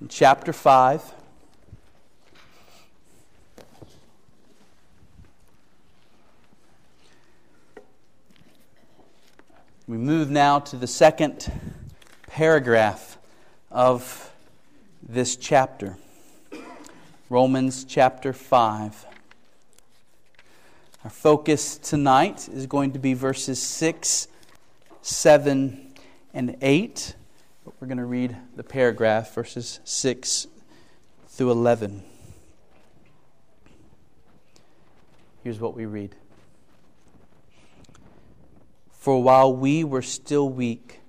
in chapter 5. We move now to the second paragraph of this chapter Romans chapter 5. Our focus tonight is going to be verses 6, 7, and 8. We're going to read the paragraph, verses 6 through 11. Here's what we read For while we were still weak,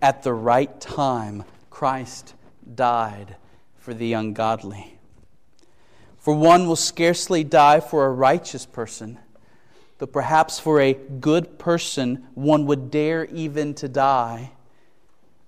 at the right time, Christ died for the ungodly. For one will scarcely die for a righteous person, though perhaps for a good person one would dare even to die.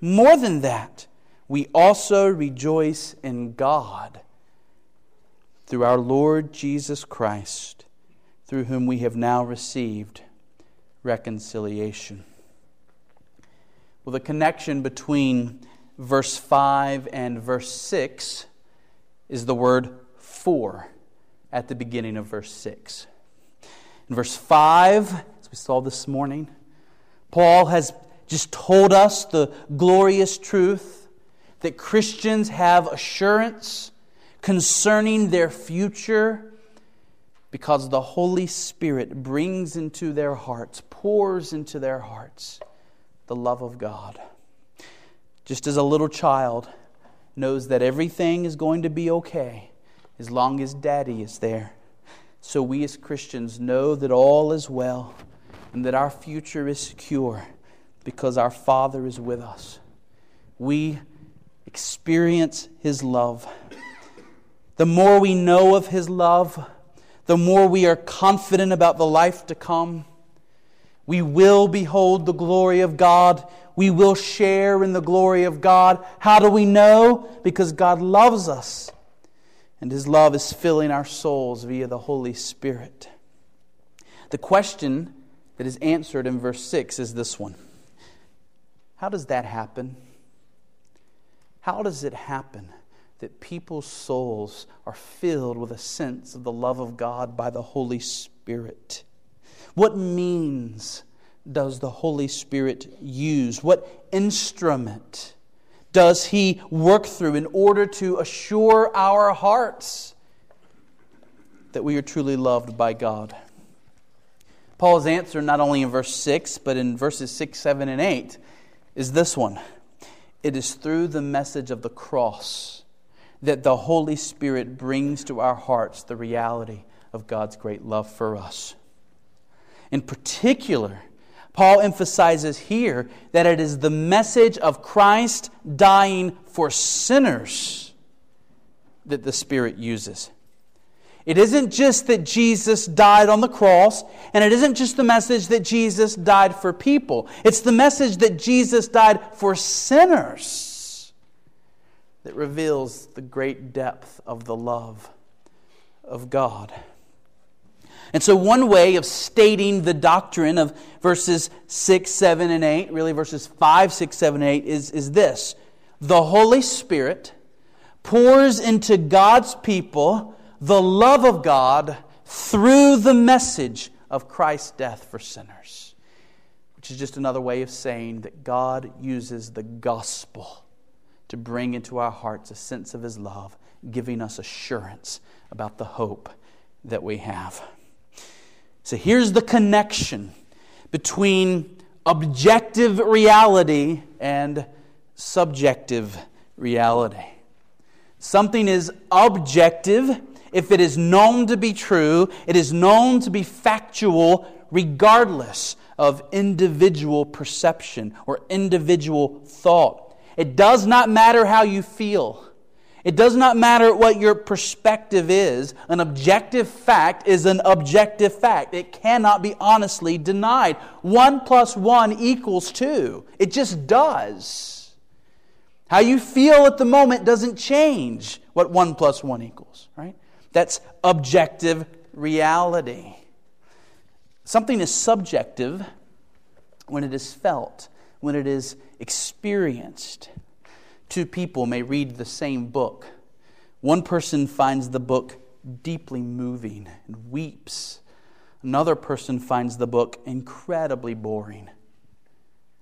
More than that, we also rejoice in God through our Lord Jesus Christ, through whom we have now received reconciliation. Well, the connection between verse 5 and verse 6 is the word for at the beginning of verse 6. In verse 5, as we saw this morning, Paul has just told us the glorious truth that Christians have assurance concerning their future because the Holy Spirit brings into their hearts, pours into their hearts the love of God. Just as a little child knows that everything is going to be okay as long as daddy is there, so we as Christians know that all is well and that our future is secure because our Father is with us. We experience His love. The more we know of His love, the more we are confident about the life to come. We will behold the glory of God. We will share in the glory of God. How do we know? Because God loves us, and His love is filling our souls via the Holy Spirit. The question that is answered in verse 6 is this one how does that happen? How does it happen that people's souls are filled with a sense of the love of God by the Holy Spirit? What means does the Holy Spirit use? What instrument does He work through in order to assure our hearts that we are truly loved by God? Paul's answer, not only in verse 6, but in verses 6, 7, and 8, is this one it is through the message of the cross that the Holy Spirit brings to our hearts the reality of God's great love for us. In particular, Paul emphasizes here that it is the message of Christ dying for sinners that the Spirit uses. It isn't just that Jesus died on the cross, and it isn't just the message that Jesus died for people. It's the message that Jesus died for sinners that reveals the great depth of the love of God. And so, one way of stating the doctrine of verses 6, 7, and 8, really verses 5, 6, 7, 8, is, is this The Holy Spirit pours into God's people the love of God through the message of Christ's death for sinners, which is just another way of saying that God uses the gospel to bring into our hearts a sense of His love, giving us assurance about the hope that we have. So here's the connection between objective reality and subjective reality. Something is objective if it is known to be true, it is known to be factual regardless of individual perception or individual thought. It does not matter how you feel. It does not matter what your perspective is. An objective fact is an objective fact. It cannot be honestly denied. One plus one equals two. It just does. How you feel at the moment doesn't change what one plus one equals, right? That's objective reality. Something is subjective when it is felt, when it is experienced. Two people may read the same book. One person finds the book deeply moving and weeps. Another person finds the book incredibly boring.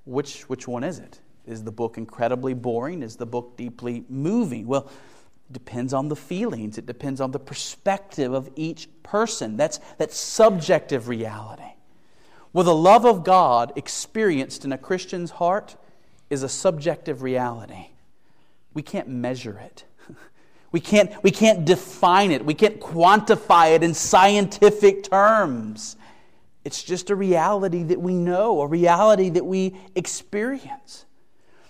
Which, which one is it? Is the book incredibly boring? Is the book deeply moving? Well, depends on the feelings. It depends on the perspective of each person. That's, that's subjective reality. Well, the love of God experienced in a Christian's heart is a subjective reality. We can't measure it. We can't, we can't define it. We can't quantify it in scientific terms. It's just a reality that we know, a reality that we experience.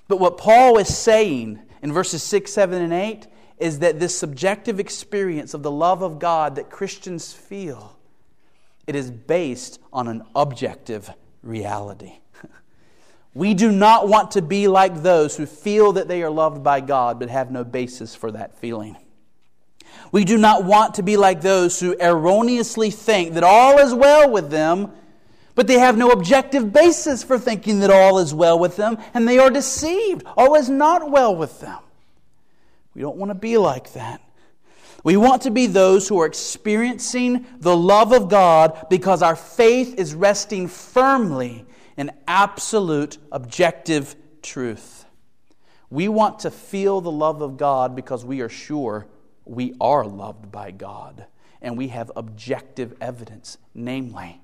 But what Paul is saying in verses 6, 7, and 8 is that this subjective experience of the love of God that Christians feel, it is based on an objective reality. We do not want to be like those who feel that they are loved by God but have no basis for that feeling. We do not want to be like those who erroneously think that all is well with them, but they have no objective basis for thinking that all is well with them, and they are deceived. All is not well with them. We don't want to be like that. We want to be those who are experiencing the love of God because our faith is resting firmly in absolute objective truth. We want to feel the love of God because we are sure we are loved by God and we have objective evidence, namely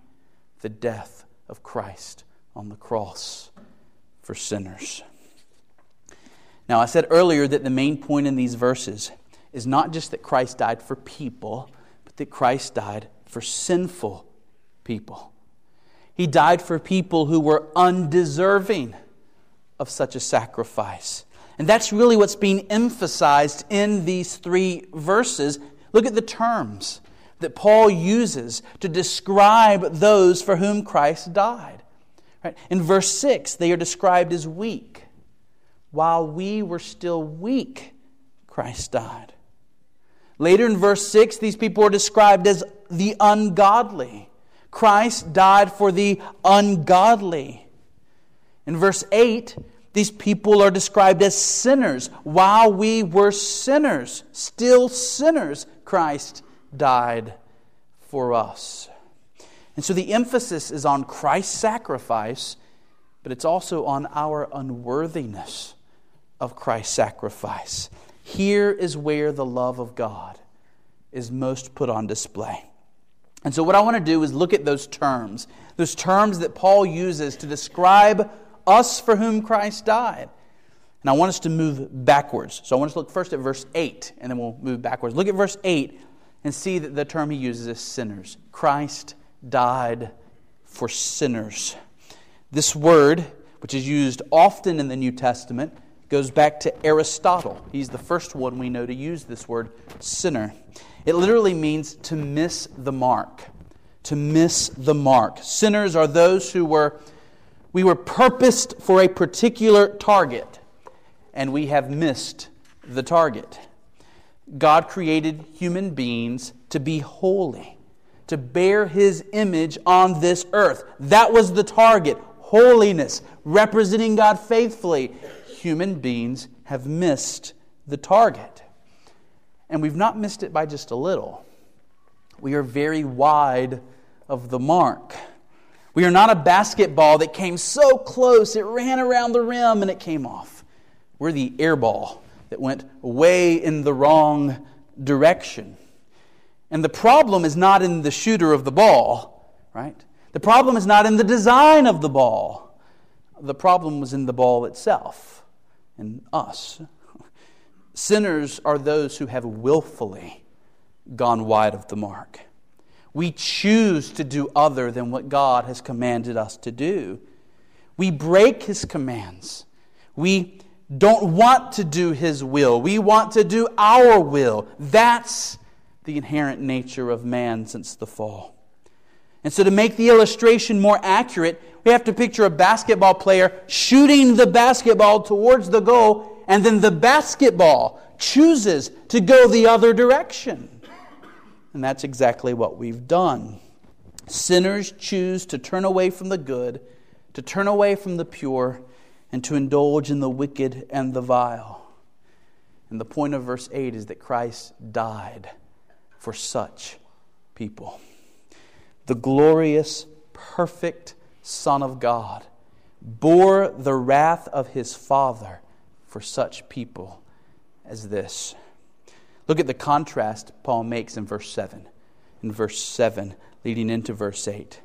the death of Christ on the cross for sinners. Now, I said earlier that the main point in these verses is not just that Christ died for people, but that Christ died for sinful people. He died for people who were undeserving of such a sacrifice. And that's really what's being emphasized in these three verses. Look at the terms that Paul uses to describe those for whom Christ died. Right? In verse 6, they are described as weak. While we were still weak, Christ died. Later in verse 6, these people are described as the ungodly. Christ died for the ungodly. In verse 8, these people are described as sinners. While we were sinners, still sinners, Christ died for us. And so the emphasis is on Christ's sacrifice, but it's also on our unworthiness of Christ's sacrifice. Here is where the love of God is most put on display. And so, what I want to do is look at those terms, those terms that Paul uses to describe us for whom Christ died. And I want us to move backwards. So, I want us to look first at verse 8, and then we'll move backwards. Look at verse 8 and see that the term he uses is sinners. Christ died for sinners. This word, which is used often in the New Testament, goes back to Aristotle. He's the first one we know to use this word, sinner. It literally means to miss the mark. To miss the mark. Sinners are those who were, we were purposed for a particular target, and we have missed the target. God created human beings to be holy, to bear his image on this earth. That was the target holiness, representing God faithfully. Human beings have missed the target. And we've not missed it by just a little. We are very wide of the mark. We are not a basketball that came so close, it ran around the rim and it came off. We're the air ball that went way in the wrong direction. And the problem is not in the shooter of the ball, right? The problem is not in the design of the ball. The problem was in the ball itself, in us. Sinners are those who have willfully gone wide of the mark. We choose to do other than what God has commanded us to do. We break His commands. We don't want to do His will. We want to do our will. That's the inherent nature of man since the fall. And so, to make the illustration more accurate, we have to picture a basketball player shooting the basketball towards the goal, and then the basketball chooses to go the other direction. And that's exactly what we've done. Sinners choose to turn away from the good, to turn away from the pure, and to indulge in the wicked and the vile. And the point of verse 8 is that Christ died for such people. The glorious, perfect Son of God bore the wrath of his Father for such people as this. Look at the contrast Paul makes in verse 7. In verse 7, leading into verse 8.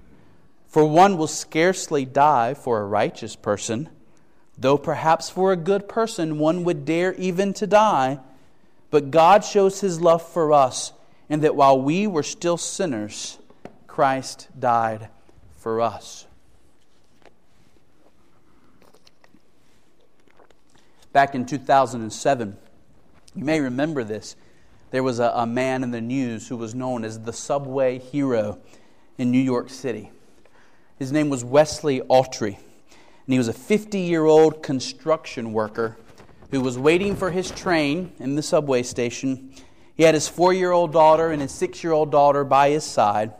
For one will scarcely die for a righteous person, though perhaps for a good person one would dare even to die. But God shows his love for us in that while we were still sinners, Christ died for us. Back in 2007, you may remember this. There was a, a, man in the news who was known as the subway hero in New York City. His name was Wesley Autrey, and he was a 50 year old construction worker who was waiting for his train in the subway station. He had his four year old daughter and his six year old daughter by his side.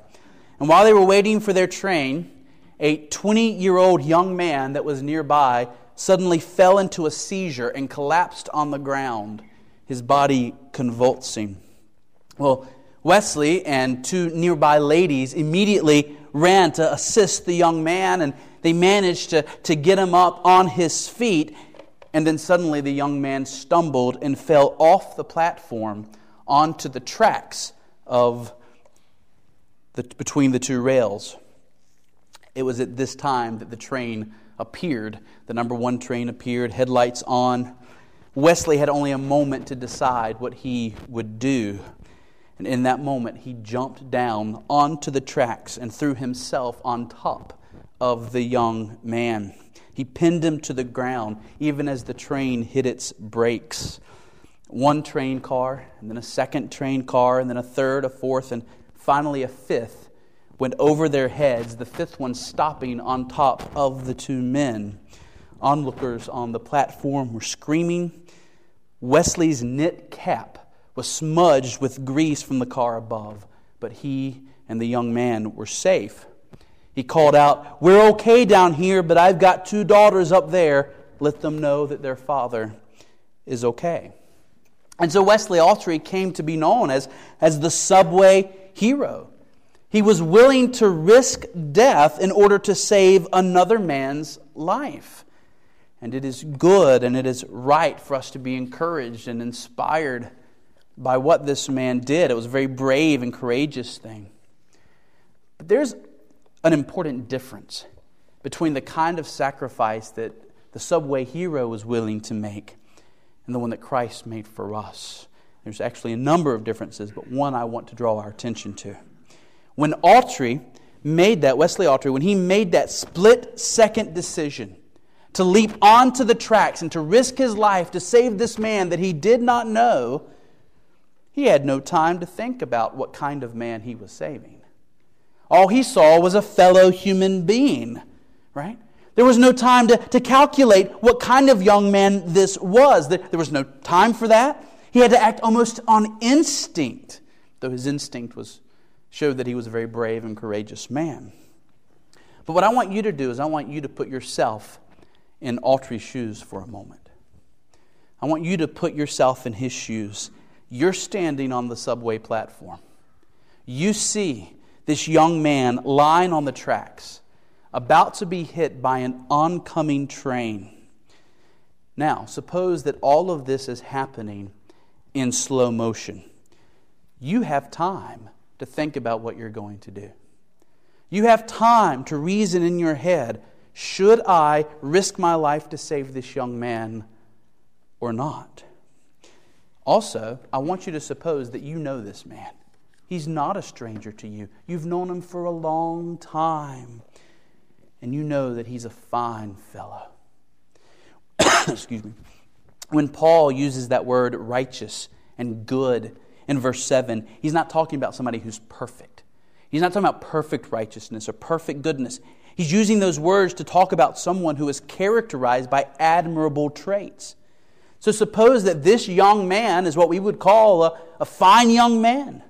And while they were waiting for their train, a 20 year old young man that was nearby suddenly fell into a seizure and collapsed on the ground, his body convulsing. Well, Wesley and two nearby ladies immediately ran to assist the young man, and they managed to, to get him up on his feet. And then suddenly the young man stumbled and fell off the platform onto the tracks of the, between the two rails. It was at this time that the train appeared. The number one train appeared, headlights on. Wesley had only a moment to decide what he would do. And in that moment, he jumped down onto the tracks and threw himself on top of the young man. He pinned him to the ground even as the train hit its brakes. One train car, and then a second train car, and then a third, a fourth, and finally a fifth went over their heads, the fifth one stopping on top of the two men. Onlookers on the platform were screaming. Wesley's knit cap was smudged with grease from the car above, but he and the young man were safe. He called out, We're okay down here, but I've got two daughters up there. Let them know that their father is okay. And so Wesley Autrey came to be known as, as the subway hero. He was willing to risk death in order to save another man's life. And it is good and it is right for us to be encouraged and inspired by what this man did. It was a very brave and courageous thing. But there's an important difference between the kind of sacrifice that the subway hero was willing to make and the one that Christ made for us. There's actually a number of differences, but one I want to draw our attention to. When Autrey made that, Wesley Autrey, when he made that split second decision to leap onto the tracks and to risk his life to save this man that he did not know, he had no time to think about what kind of man he was saving. All he saw was a fellow human being, right? There was no time to, to calculate what kind of young man this was. There was no time for that. He had to act almost on instinct, though his instinct was showed that he was a very brave and courageous man. But what I want you to do is I want you to put yourself in Autrey's shoes for a moment. I want you to put yourself in his shoes. You're standing on the subway platform. You see this young man lying on the tracks, about to be hit by an oncoming train. Now, suppose that all of this is happening in slow motion. You have time to think about what you're going to do. You have time to reason in your head should I risk my life to save this young man or not? Also, I want you to suppose that you know this man. He's not a stranger to you. You've known him for a long time, and you know that he's a fine fellow. Excuse me. When Paul uses that word righteous and good in verse 7, he's not talking about somebody who's perfect. He's not talking about perfect righteousness or perfect goodness. He's using those words to talk about someone who is characterized by admirable traits. So suppose that this young man is what we would call a, a fine young man,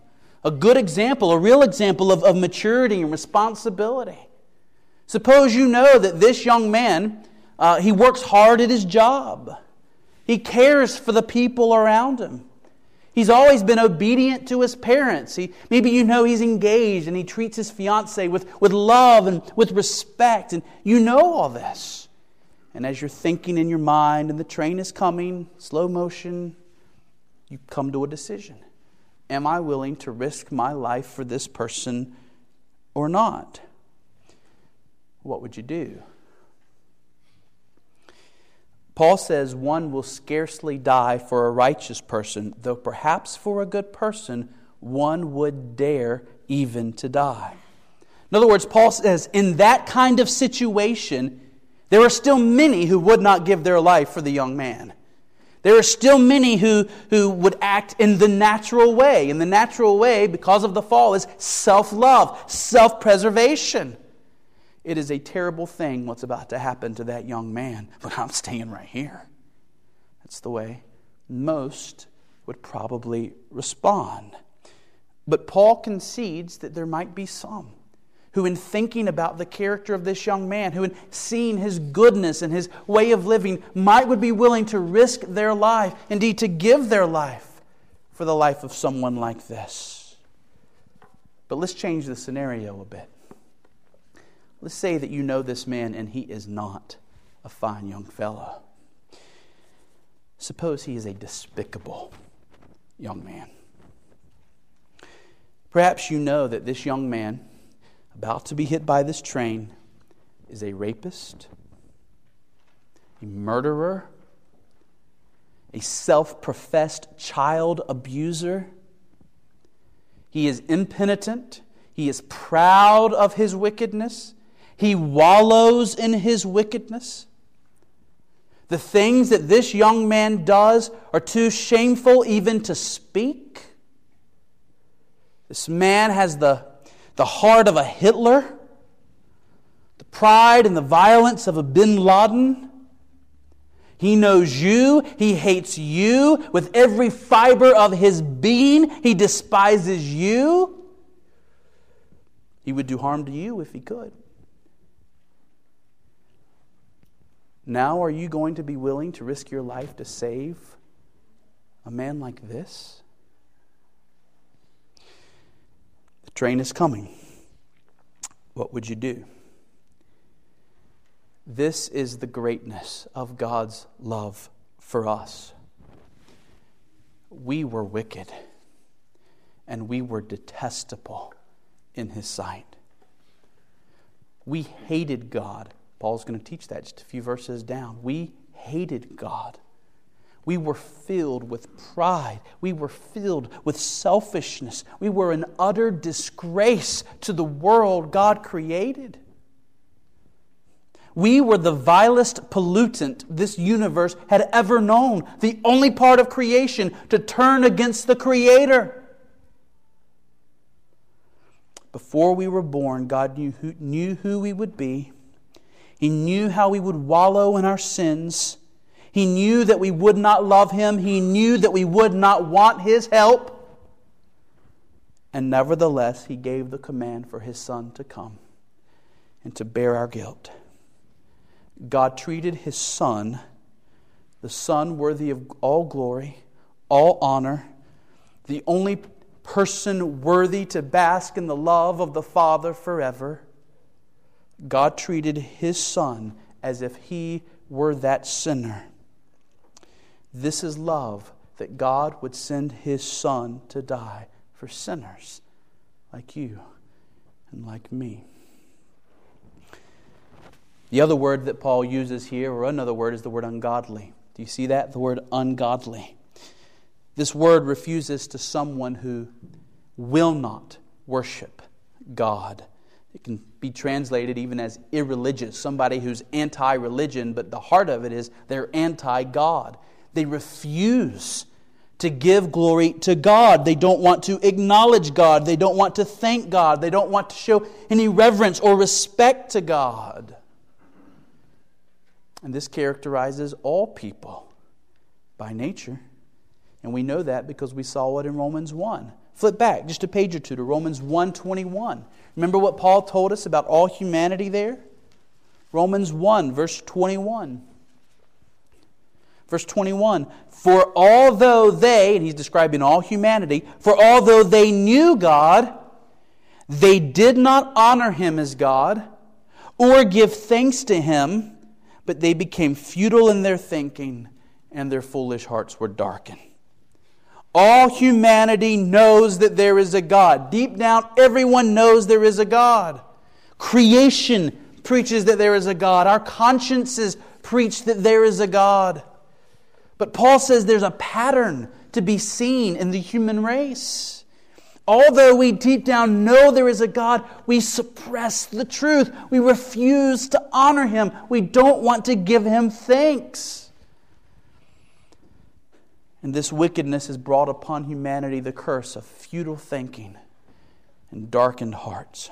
a good example, a real example of, of maturity and responsibility. Suppose you know that this young man, uh, he works hard at his job. He cares for the people around him. He's always been obedient to his parents. He, maybe you know he's engaged and he treats his fiancee with, with love and with respect. And you know all this. And as you're thinking in your mind and the train is coming, slow motion, you come to a decision. Am I willing to risk my life for this person or not? What would you do? Paul says one will scarcely die for a righteous person, though perhaps for a good person one would dare even to die. In other words, Paul says in that kind of situation, there are still many who would not give their life for the young man. There are still many who, who would act in the natural way. In the natural way, because of the fall, is self love, self preservation. It is a terrible thing what's about to happen to that young man, but I'm staying right here. That's the way most would probably respond. But Paul concedes that there might be some who, in thinking about the character of this young man, who, in seeing his goodness and his way of living, might would be willing to risk their life, indeed to give their life for the life of someone like this. But let's change the scenario a bit. Let's say that you know this man and he is not a fine young fellow. Suppose he is a despicable young man. Perhaps you know that this young man, about to be hit by this train, is a rapist, a murderer, a self professed child abuser. He is impenitent. He is proud of his wickedness. He wallows in his wickedness. The things that this young man does are too shameful even to speak. This man has the, the heart of a Hitler, the pride and the violence of a bin Laden. He knows you. He hates you with every fiber of his being. He despises you. He would do harm to you if he could. Now, are you going to be willing to risk your life to save a man like this? The train is coming. What would you do? This is the greatness of God's love for us. We were wicked and we were detestable in His sight. We hated God Paul's going to teach that just a few verses down. We hated God. We were filled with pride. We were filled with selfishness. We were an utter disgrace to the world God created. We were the vilest pollutant this universe had ever known, the only part of creation to turn against the Creator. Before we were born, God knew who, knew who we would be. He knew how we would wallow in our sins. He knew that we would not love Him. He knew that we would not want His help. And nevertheless, He gave the command for His Son to come and to bear our guilt. God treated His Son, the Son worthy of all glory, all honor, the only person worthy to bask in the love of the Father forever God treated his son as if he were that sinner. This is love that God would send his son to die for sinners like you and like me. The other word that Paul uses here, or another word, is the word ungodly. Do you see that? The word ungodly. This word refuses to someone who will not worship God. It can be translated even as irreligious, somebody who's anti religion, but the heart of it is they're anti God. They refuse to give glory to God. They don't want to acknowledge God. They don't want to thank God. They don't want to show any reverence or respect to God. And this characterizes all people by nature. And we know that because we saw it in Romans 1. Flip back just a page or two to Romans 1:21. Remember what Paul told us about all humanity there? Romans 1 verse 21. Verse 21 For although they, and he's describing all humanity, for although they knew God, they did not honor him as God or give thanks to him, but they became futile in their thinking, and their foolish hearts were darkened. All humanity knows that there is a God. Deep down, everyone knows there is a God. Creation preaches that there is a God. Our consciences preach that there is a God. But Paul says there's a pattern to be seen in the human race. Although we deep down know there is a God, we suppress the truth. We refuse to honor Him. We don't want to give Him thanks. And this wickedness has brought upon humanity the curse of futile thinking and darkened hearts.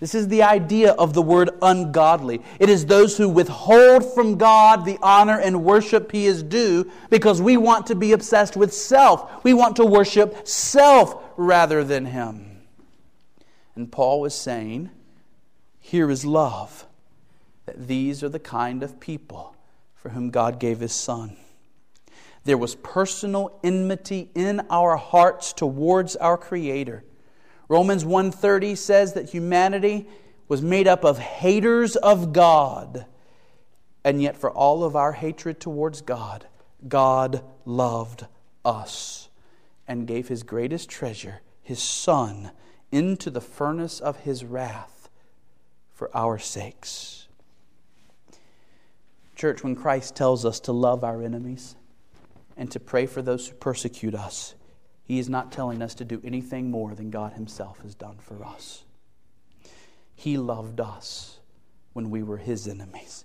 This is the idea of the word ungodly. It is those who withhold from God the honor and worship He is due because we want to be obsessed with self. We want to worship self rather than Him. And Paul was saying, here is love, that these are the kind of people for whom God gave His Son. There was personal enmity in our hearts towards our Creator. Romans 1:30 says that humanity was made up of haters of God. And yet for all of our hatred towards God, God loved us and gave his greatest treasure, his son, into the furnace of his wrath for our sakes. Church, when Christ tells us to love our enemies and to pray for those who persecute us, he is not telling us to do anything more than God Himself has done for us. He loved us when we were His enemies.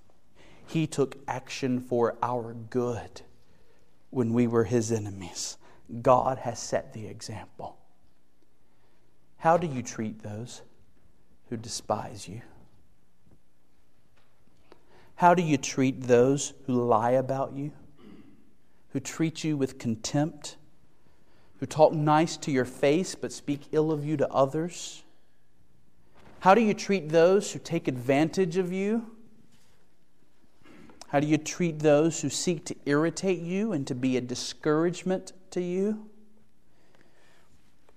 He took action for our good when we were His enemies. God has set the example. How do you treat those who despise you? How do you treat those who lie about you, who treat you with contempt? who talk nice to your face but speak ill of you to others? How do you treat those who take advantage of you? How do you treat those who seek to irritate you and to be a discouragement to you?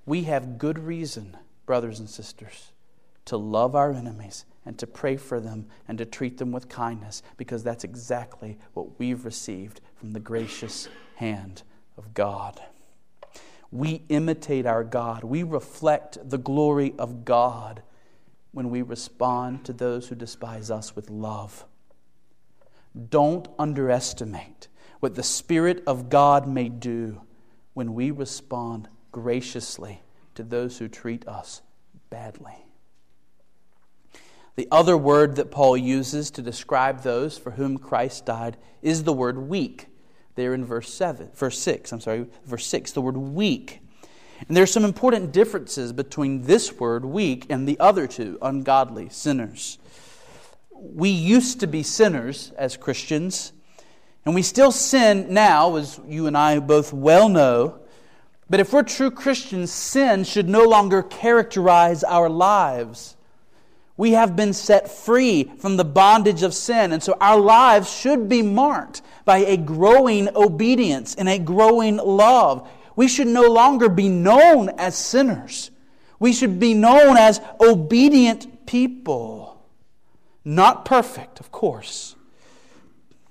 We have good reason, brothers and sisters, to love our enemies and to pray for them and to treat them with kindness because that's exactly what we've received from the gracious hand of God. We imitate our God. We reflect the glory of God when we respond to those who despise us with love. Don't underestimate what the Spirit of God may do when we respond graciously to those who treat us badly. The other word that Paul uses to describe those for whom Christ died is the word weak there in verse 7, verse 6, I'm sorry, verse 6, the word weak. And there's some important differences between this word, weak, and the other two, ungodly, sinners. We used to be sinners as Christians, and we still sin now, as you and I both well know. But if we're true Christians, sin should no longer characterize our lives. We have been set free from the bondage of sin, and so our lives should be marked by a growing obedience and a growing love. We should no longer be known as sinners. We should be known as obedient people. Not perfect, of course.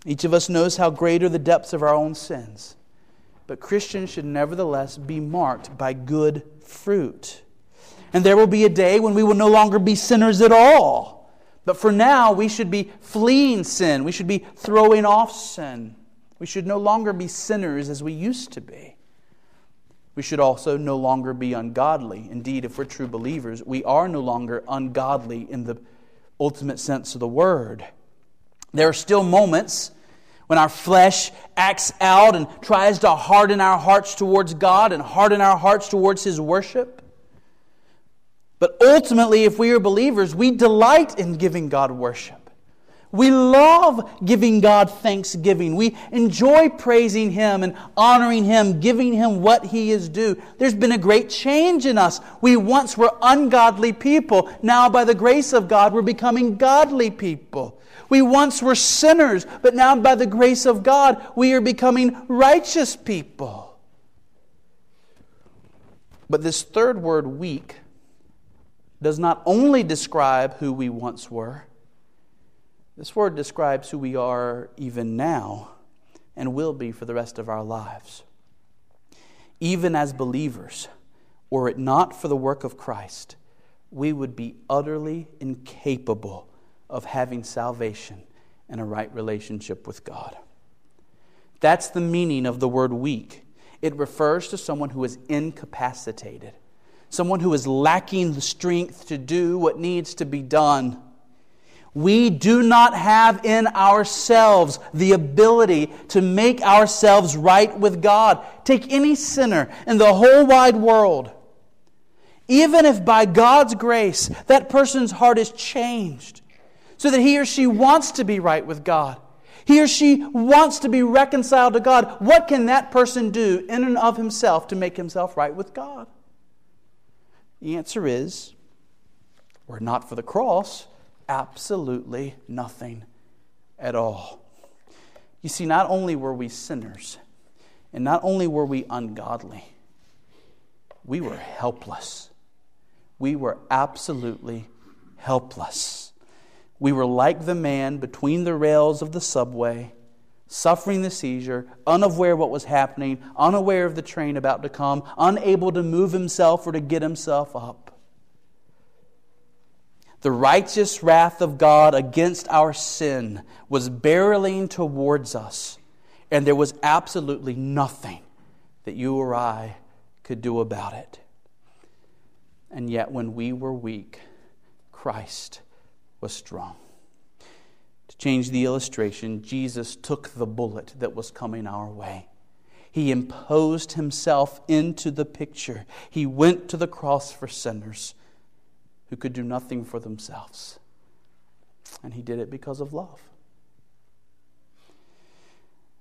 Each of us knows how great are the depths of our own sins. But Christians should nevertheless be marked by good fruit. And there will be a day when we will no longer be sinners at all. But for now, we should be fleeing sin. We should be throwing off sin. We should no longer be sinners as we used to be. We should also no longer be ungodly. Indeed, if we're true believers, we are no longer ungodly in the ultimate sense of the word. There are still moments when our flesh acts out and tries to harden our hearts towards God and harden our hearts towards His worship. But ultimately, if we are believers, we delight in giving God worship. We love giving God thanksgiving. We enjoy praising Him and honoring Him, giving Him what He is due. There's been a great change in us. We once were ungodly people. Now, by the grace of God, we're becoming godly people. We once were sinners, but now, by the grace of God, we are becoming righteous people. But this third word, weak, does not only describe who we once were this word describes who we are even now and will be for the rest of our lives. Even as believers, were it not for the work of Christ, we would be utterly incapable of having salvation and a right relationship with God. That's the meaning of the word weak. It refers to someone who is incapacitated, someone who is lacking the strength to do what needs to be done. We do not have in ourselves the ability to make ourselves right with God. Take any sinner in the whole wide world. Even if by God's grace that person's heart is changed so that he or she wants to be right with God, he or she wants to be reconciled to God, what can that person do in and of himself to make himself right with God? The answer is, were not for the cross, absolutely nothing at all. You see, not only were we sinners, and not only were we ungodly, we were helpless. We were absolutely helpless. We were like the man between the rails of the subway, suffering the seizure, unaware what was happening, unaware of the train about to come, unable to move himself or to get himself up the righteous wrath of God against our sin was barreling towards us, and there was absolutely nothing that you or I could do about it. And yet, when we were weak, Christ was strong. To change the illustration, Jesus took the bullet that was coming our way. He imposed himself into the picture. He went to the cross for sinners who could do nothing for themselves. And he did it because of love.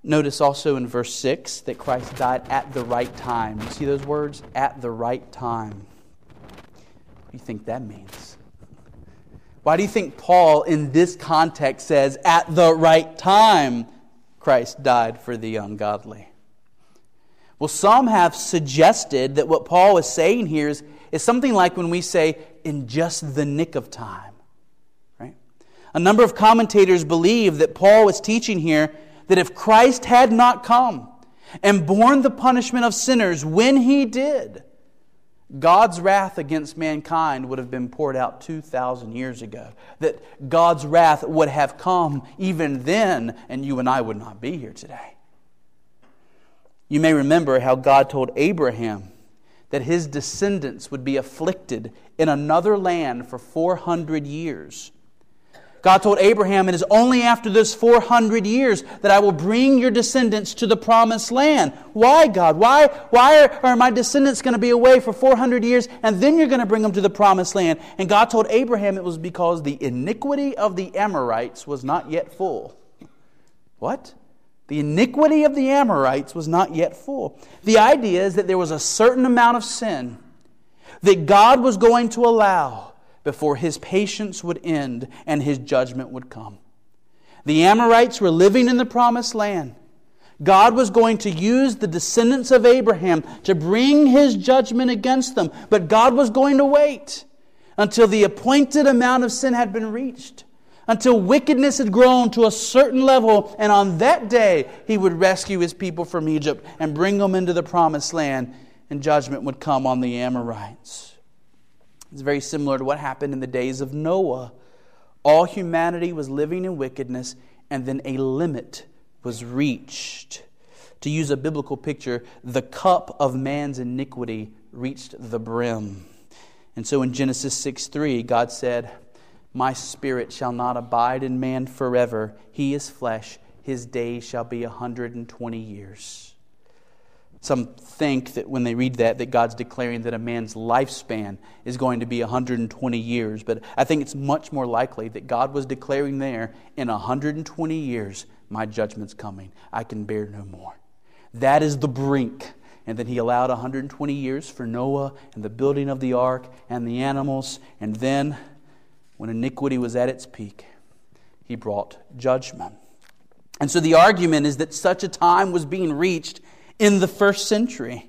Notice also in verse 6 that Christ died at the right time. You see those words? At the right time. What do you think that means? Why do you think Paul, in this context, says, at the right time, Christ died for the ungodly? Well, some have suggested that what Paul is saying here is, is something like when we say, in just the nick of time. Right? A number of commentators believe that Paul was teaching here that if Christ had not come and borne the punishment of sinners when he did, God's wrath against mankind would have been poured out 2,000 years ago. That God's wrath would have come even then, and you and I would not be here today. You may remember how God told Abraham that his descendants would be afflicted in another land for 400 years. God told Abraham, It is only after this 400 years that I will bring your descendants to the promised land. Why, God? Why, why are, are my descendants going to be away for 400 years and then you're going to bring them to the promised land? And God told Abraham it was because the iniquity of the Amorites was not yet full. What? The iniquity of the Amorites was not yet full. The idea is that there was a certain amount of sin that God was going to allow before his patience would end and his judgment would come. The Amorites were living in the promised land. God was going to use the descendants of Abraham to bring his judgment against them, but God was going to wait until the appointed amount of sin had been reached until wickedness had grown to a certain level, and on that day he would rescue his people from Egypt and bring them into the promised land, and judgment would come on the Amorites. It's very similar to what happened in the days of Noah. All humanity was living in wickedness, and then a limit was reached. To use a biblical picture, the cup of man's iniquity reached the brim. And so in Genesis 6 3, God said, my spirit shall not abide in man forever. He is flesh, his days shall be a 120 years. Some think that when they read that, that God's declaring that a man's lifespan is going to be 120 years. But I think it's much more likely that God was declaring there, in 120 years, my judgment's coming. I can bear no more. That is the brink. And then he allowed 120 years for Noah and the building of the ark and the animals. And then, when iniquity was at its peak, he brought judgment. And so the argument is that such a time was being reached in the first century.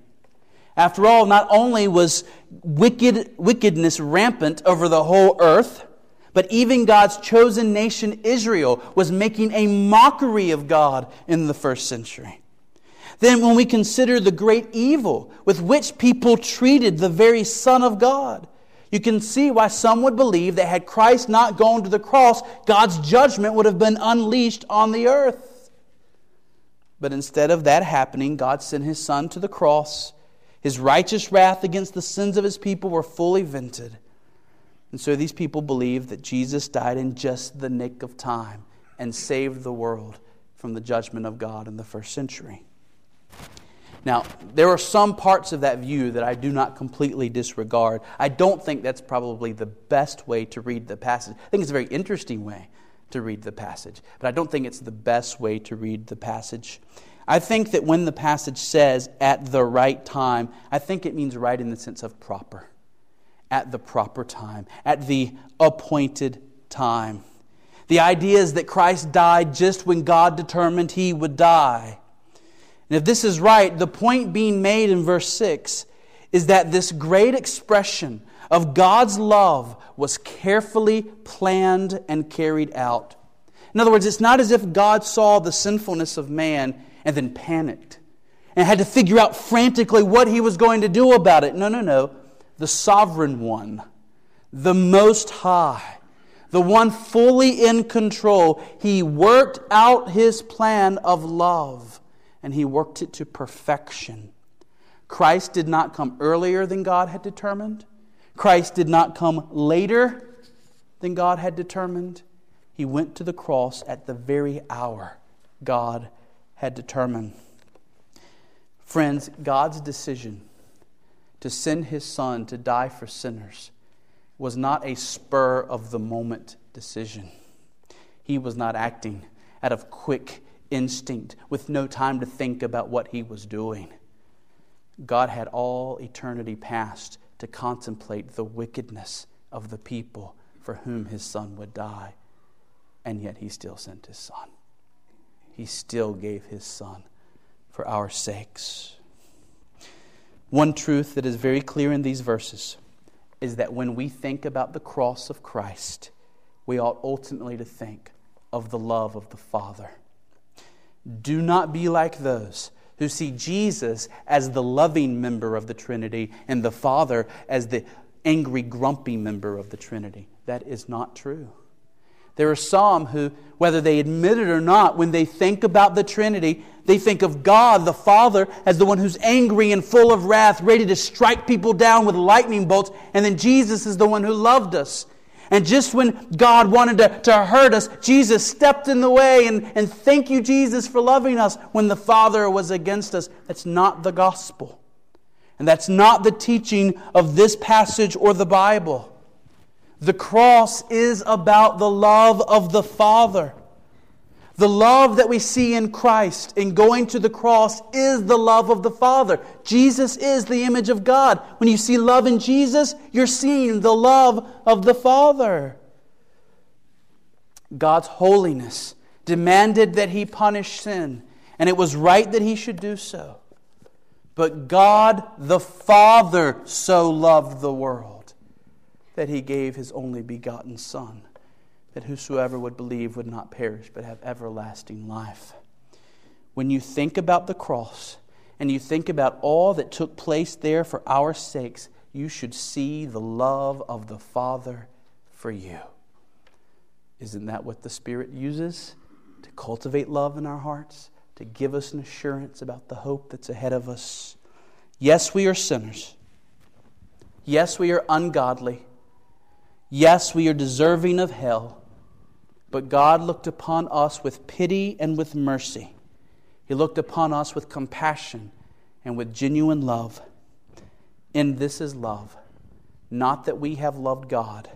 After all, not only was wicked, wickedness rampant over the whole earth, but even God's chosen nation, Israel, was making a mockery of God in the first century. Then, when we consider the great evil with which people treated the very Son of God, you can see why some would believe that had Christ not gone to the cross, God's judgment would have been unleashed on the earth. But instead of that happening, God sent his Son to the cross. His righteous wrath against the sins of his people were fully vented. And so these people believe that Jesus died in just the nick of time and saved the world from the judgment of God in the first century. Now, there are some parts of that view that I do not completely disregard. I don't think that's probably the best way to read the passage. I think it's a very interesting way to read the passage, but I don't think it's the best way to read the passage. I think that when the passage says at the right time, I think it means right in the sense of proper. At the proper time, at the appointed time. The idea is that Christ died just when God determined he would die. And if this is right, the point being made in verse 6 is that this great expression of God's love was carefully planned and carried out. In other words, it's not as if God saw the sinfulness of man and then panicked and had to figure out frantically what he was going to do about it. No, no, no. The sovereign one, the most high, the one fully in control, he worked out his plan of love and he worked it to perfection. Christ did not come earlier than God had determined. Christ did not come later than God had determined. He went to the cross at the very hour God had determined. Friends, God's decision to send his son to die for sinners was not a spur of the moment decision. He was not acting out of quick instinct with no time to think about what he was doing. God had all eternity past to contemplate the wickedness of the people for whom his son would die, and yet he still sent his son. He still gave his son for our sakes. One truth that is very clear in these verses is that when we think about the cross of Christ, we ought ultimately to think of the love of the Father. Do not be like those who see Jesus as the loving member of the Trinity and the Father as the angry, grumpy member of the Trinity. That is not true. There are some who, whether they admit it or not, when they think about the Trinity, they think of God, the Father, as the one who's angry and full of wrath, ready to strike people down with lightning bolts, and then Jesus is the one who loved us and just when God wanted to, to hurt us, Jesus stepped in the way. And, and thank you, Jesus, for loving us when the Father was against us. That's not the gospel. And that's not the teaching of this passage or the Bible. The cross is about the love of the Father. The love that we see in Christ in going to the cross is the love of the Father. Jesus is the image of God. When you see love in Jesus, you're seeing the love of the Father. God's holiness demanded that he punish sin, and it was right that he should do so. But God the Father so loved the world that he gave his only begotten Son that whosoever would believe would not perish but have everlasting life. When you think about the cross and you think about all that took place there for our sakes, you should see the love of the Father for you. Isn't that what the Spirit uses to cultivate love in our hearts, to give us an assurance about the hope that's ahead of us? Yes, we are sinners. Yes, we are ungodly. Yes, we are deserving of hell. But God looked upon us with pity and with mercy. He looked upon us with compassion and with genuine love. And this is love, not that we have loved God,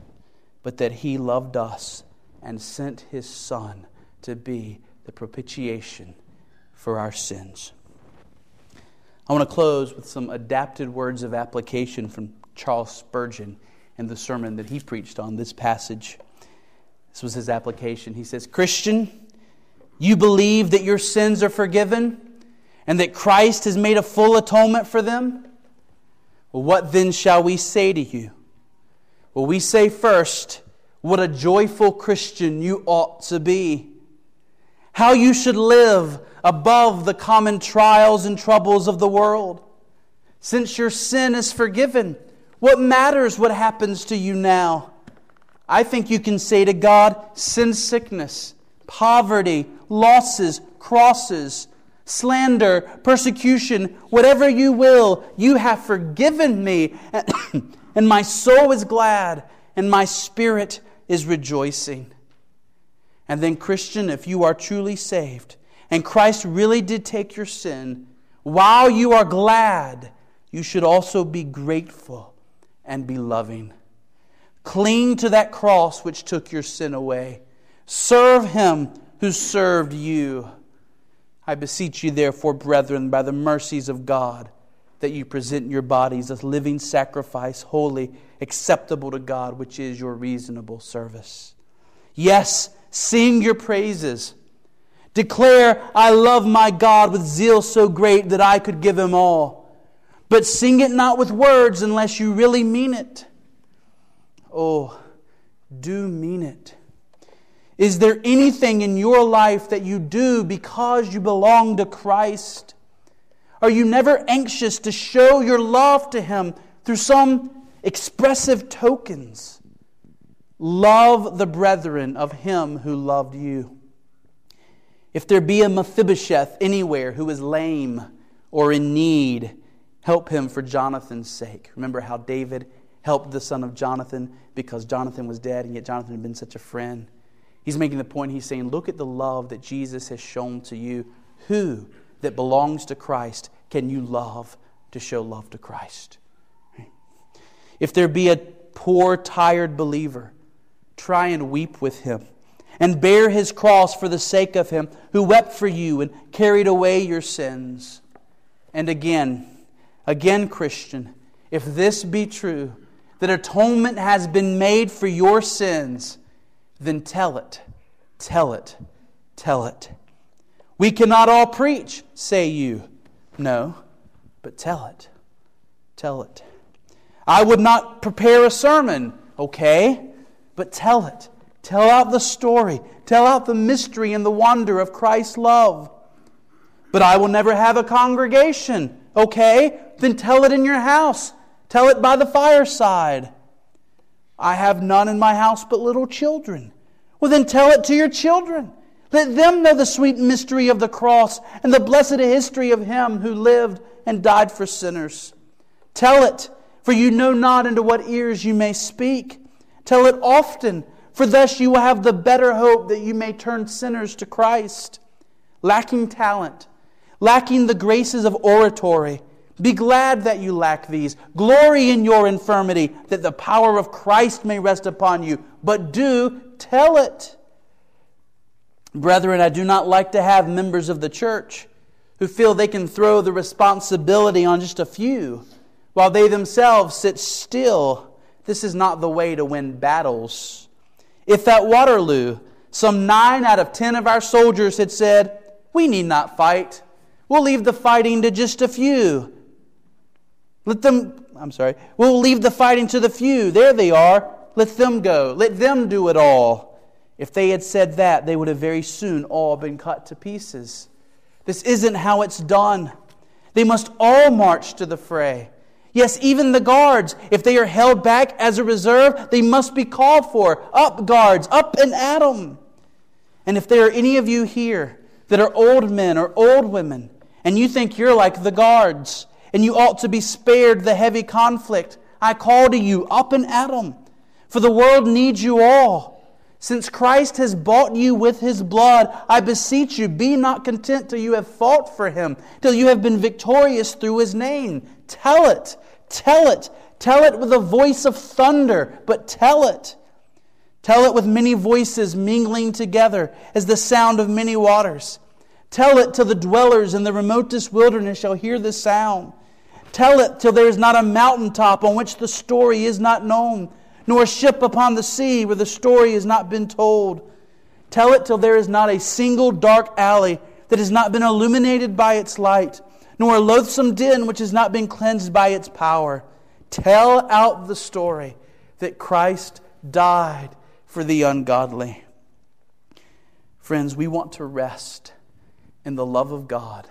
but that He loved us and sent His Son to be the propitiation for our sins. I want to close with some adapted words of application from Charles Spurgeon in the sermon that he preached on this passage. This was his application. He says, Christian, you believe that your sins are forgiven and that Christ has made a full atonement for them? Well, what then shall we say to you? Well, we say first, what a joyful Christian you ought to be. How you should live above the common trials and troubles of the world. Since your sin is forgiven, what matters what happens to you now? I think you can say to God, sin sickness, poverty, losses, crosses, slander, persecution, whatever you will, you have forgiven me, and my soul is glad, and my spirit is rejoicing. And then, Christian, if you are truly saved, and Christ really did take your sin, while you are glad, you should also be grateful and be loving. Cling to that cross which took your sin away. Serve him who served you. I beseech you, therefore, brethren, by the mercies of God, that you present your bodies as living sacrifice, holy, acceptable to God, which is your reasonable service. Yes, sing your praises Declare, I love my God with zeal so great that I could give him all. But sing it not with words unless you really mean it. Oh, do mean it. Is there anything in your life that you do because you belong to Christ? Are you never anxious to show your love to Him through some expressive tokens? Love the brethren of Him who loved you. If there be a Mephibosheth anywhere who is lame or in need, help him for Jonathan's sake. Remember how David helped the son of Jonathan because Jonathan was dead, and yet Jonathan had been such a friend. He's making the point, he's saying, Look at the love that Jesus has shown to you. Who that belongs to Christ can you love to show love to Christ? If there be a poor, tired believer, try and weep with him and bear his cross for the sake of him who wept for you and carried away your sins. And again, again, Christian, if this be true, that atonement has been made for your sins, then tell it, tell it, tell it. We cannot all preach, say you. No, but tell it, tell it. I would not prepare a sermon, okay, but tell it Tell out the story. Tell out the mystery and the wonder of Christ's love. But I will never have a congregation. Okay? Then tell it in your house. Tell it by the fireside. I have none in my house but little children. Well, then tell it to your children. Let them know the sweet mystery of the cross and the blessed history of Him who lived and died for sinners. Tell it, for you know not into what ears you may speak. Tell it often for thus you will have the better hope that you may turn sinners to Christ. Lacking talent, lacking the graces of oratory, be glad that you lack these. Glory in your infirmity, that the power of Christ may rest upon you. But do tell it. Brethren, I do not like to have members of the church who feel they can throw the responsibility on just a few while they themselves sit still. This is not the way to win battles. If at Waterloo some nine out of ten of our soldiers had said, We need not fight, we'll leave the fighting to just a few. Let them, I'm sorry, we'll leave the fighting to the few. There they are. Let them go. Let them do it all. If they had said that, they would have very soon all been cut to pieces. This isn't how it's done. They must all march to the fray. Yes, even the guards, if they are held back as a reserve, they must be called for. Up, guards, up and at them. And if there are any of you here that are old men or old women, and you think you're like the guards, and you ought to be spared the heavy conflict, I call to you, up and at them. For the world needs you all. Since Christ has bought you with his blood, I beseech you, be not content till you have fought for him, till you have been victorious through his name. Tell it, tell it, tell it with a voice of thunder, but tell it. Tell it with many voices mingling together as the sound of many waters. Tell it till the dwellers in the remotest wilderness shall hear the sound. Tell it till there is not a mountaintop on which the story is not known nor a ship upon the sea where the story has not been told. Tell it till there is not a single dark alley that has not been illuminated by its light, nor a loathsome den which has not been cleansed by its power. Tell out the story that Christ died for the ungodly. Friends, we want to rest in the love of God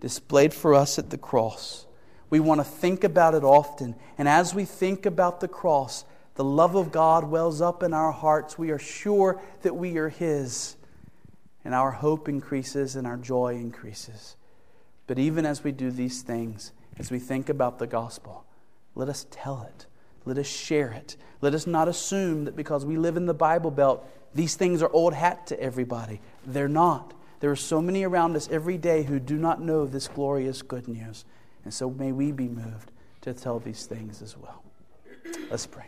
displayed for us at the cross. We want to think about it often. And as we think about the cross, the love of God wells up in our hearts. We are sure that we are His. And our hope increases and our joy increases. But even as we do these things, as we think about the gospel, let us tell it. Let us share it. Let us not assume that because we live in the Bible Belt, these things are old hat to everybody. They're not. There are so many around us every day who do not know this glorious good news. And so may we be moved to tell these things as well. Let's pray.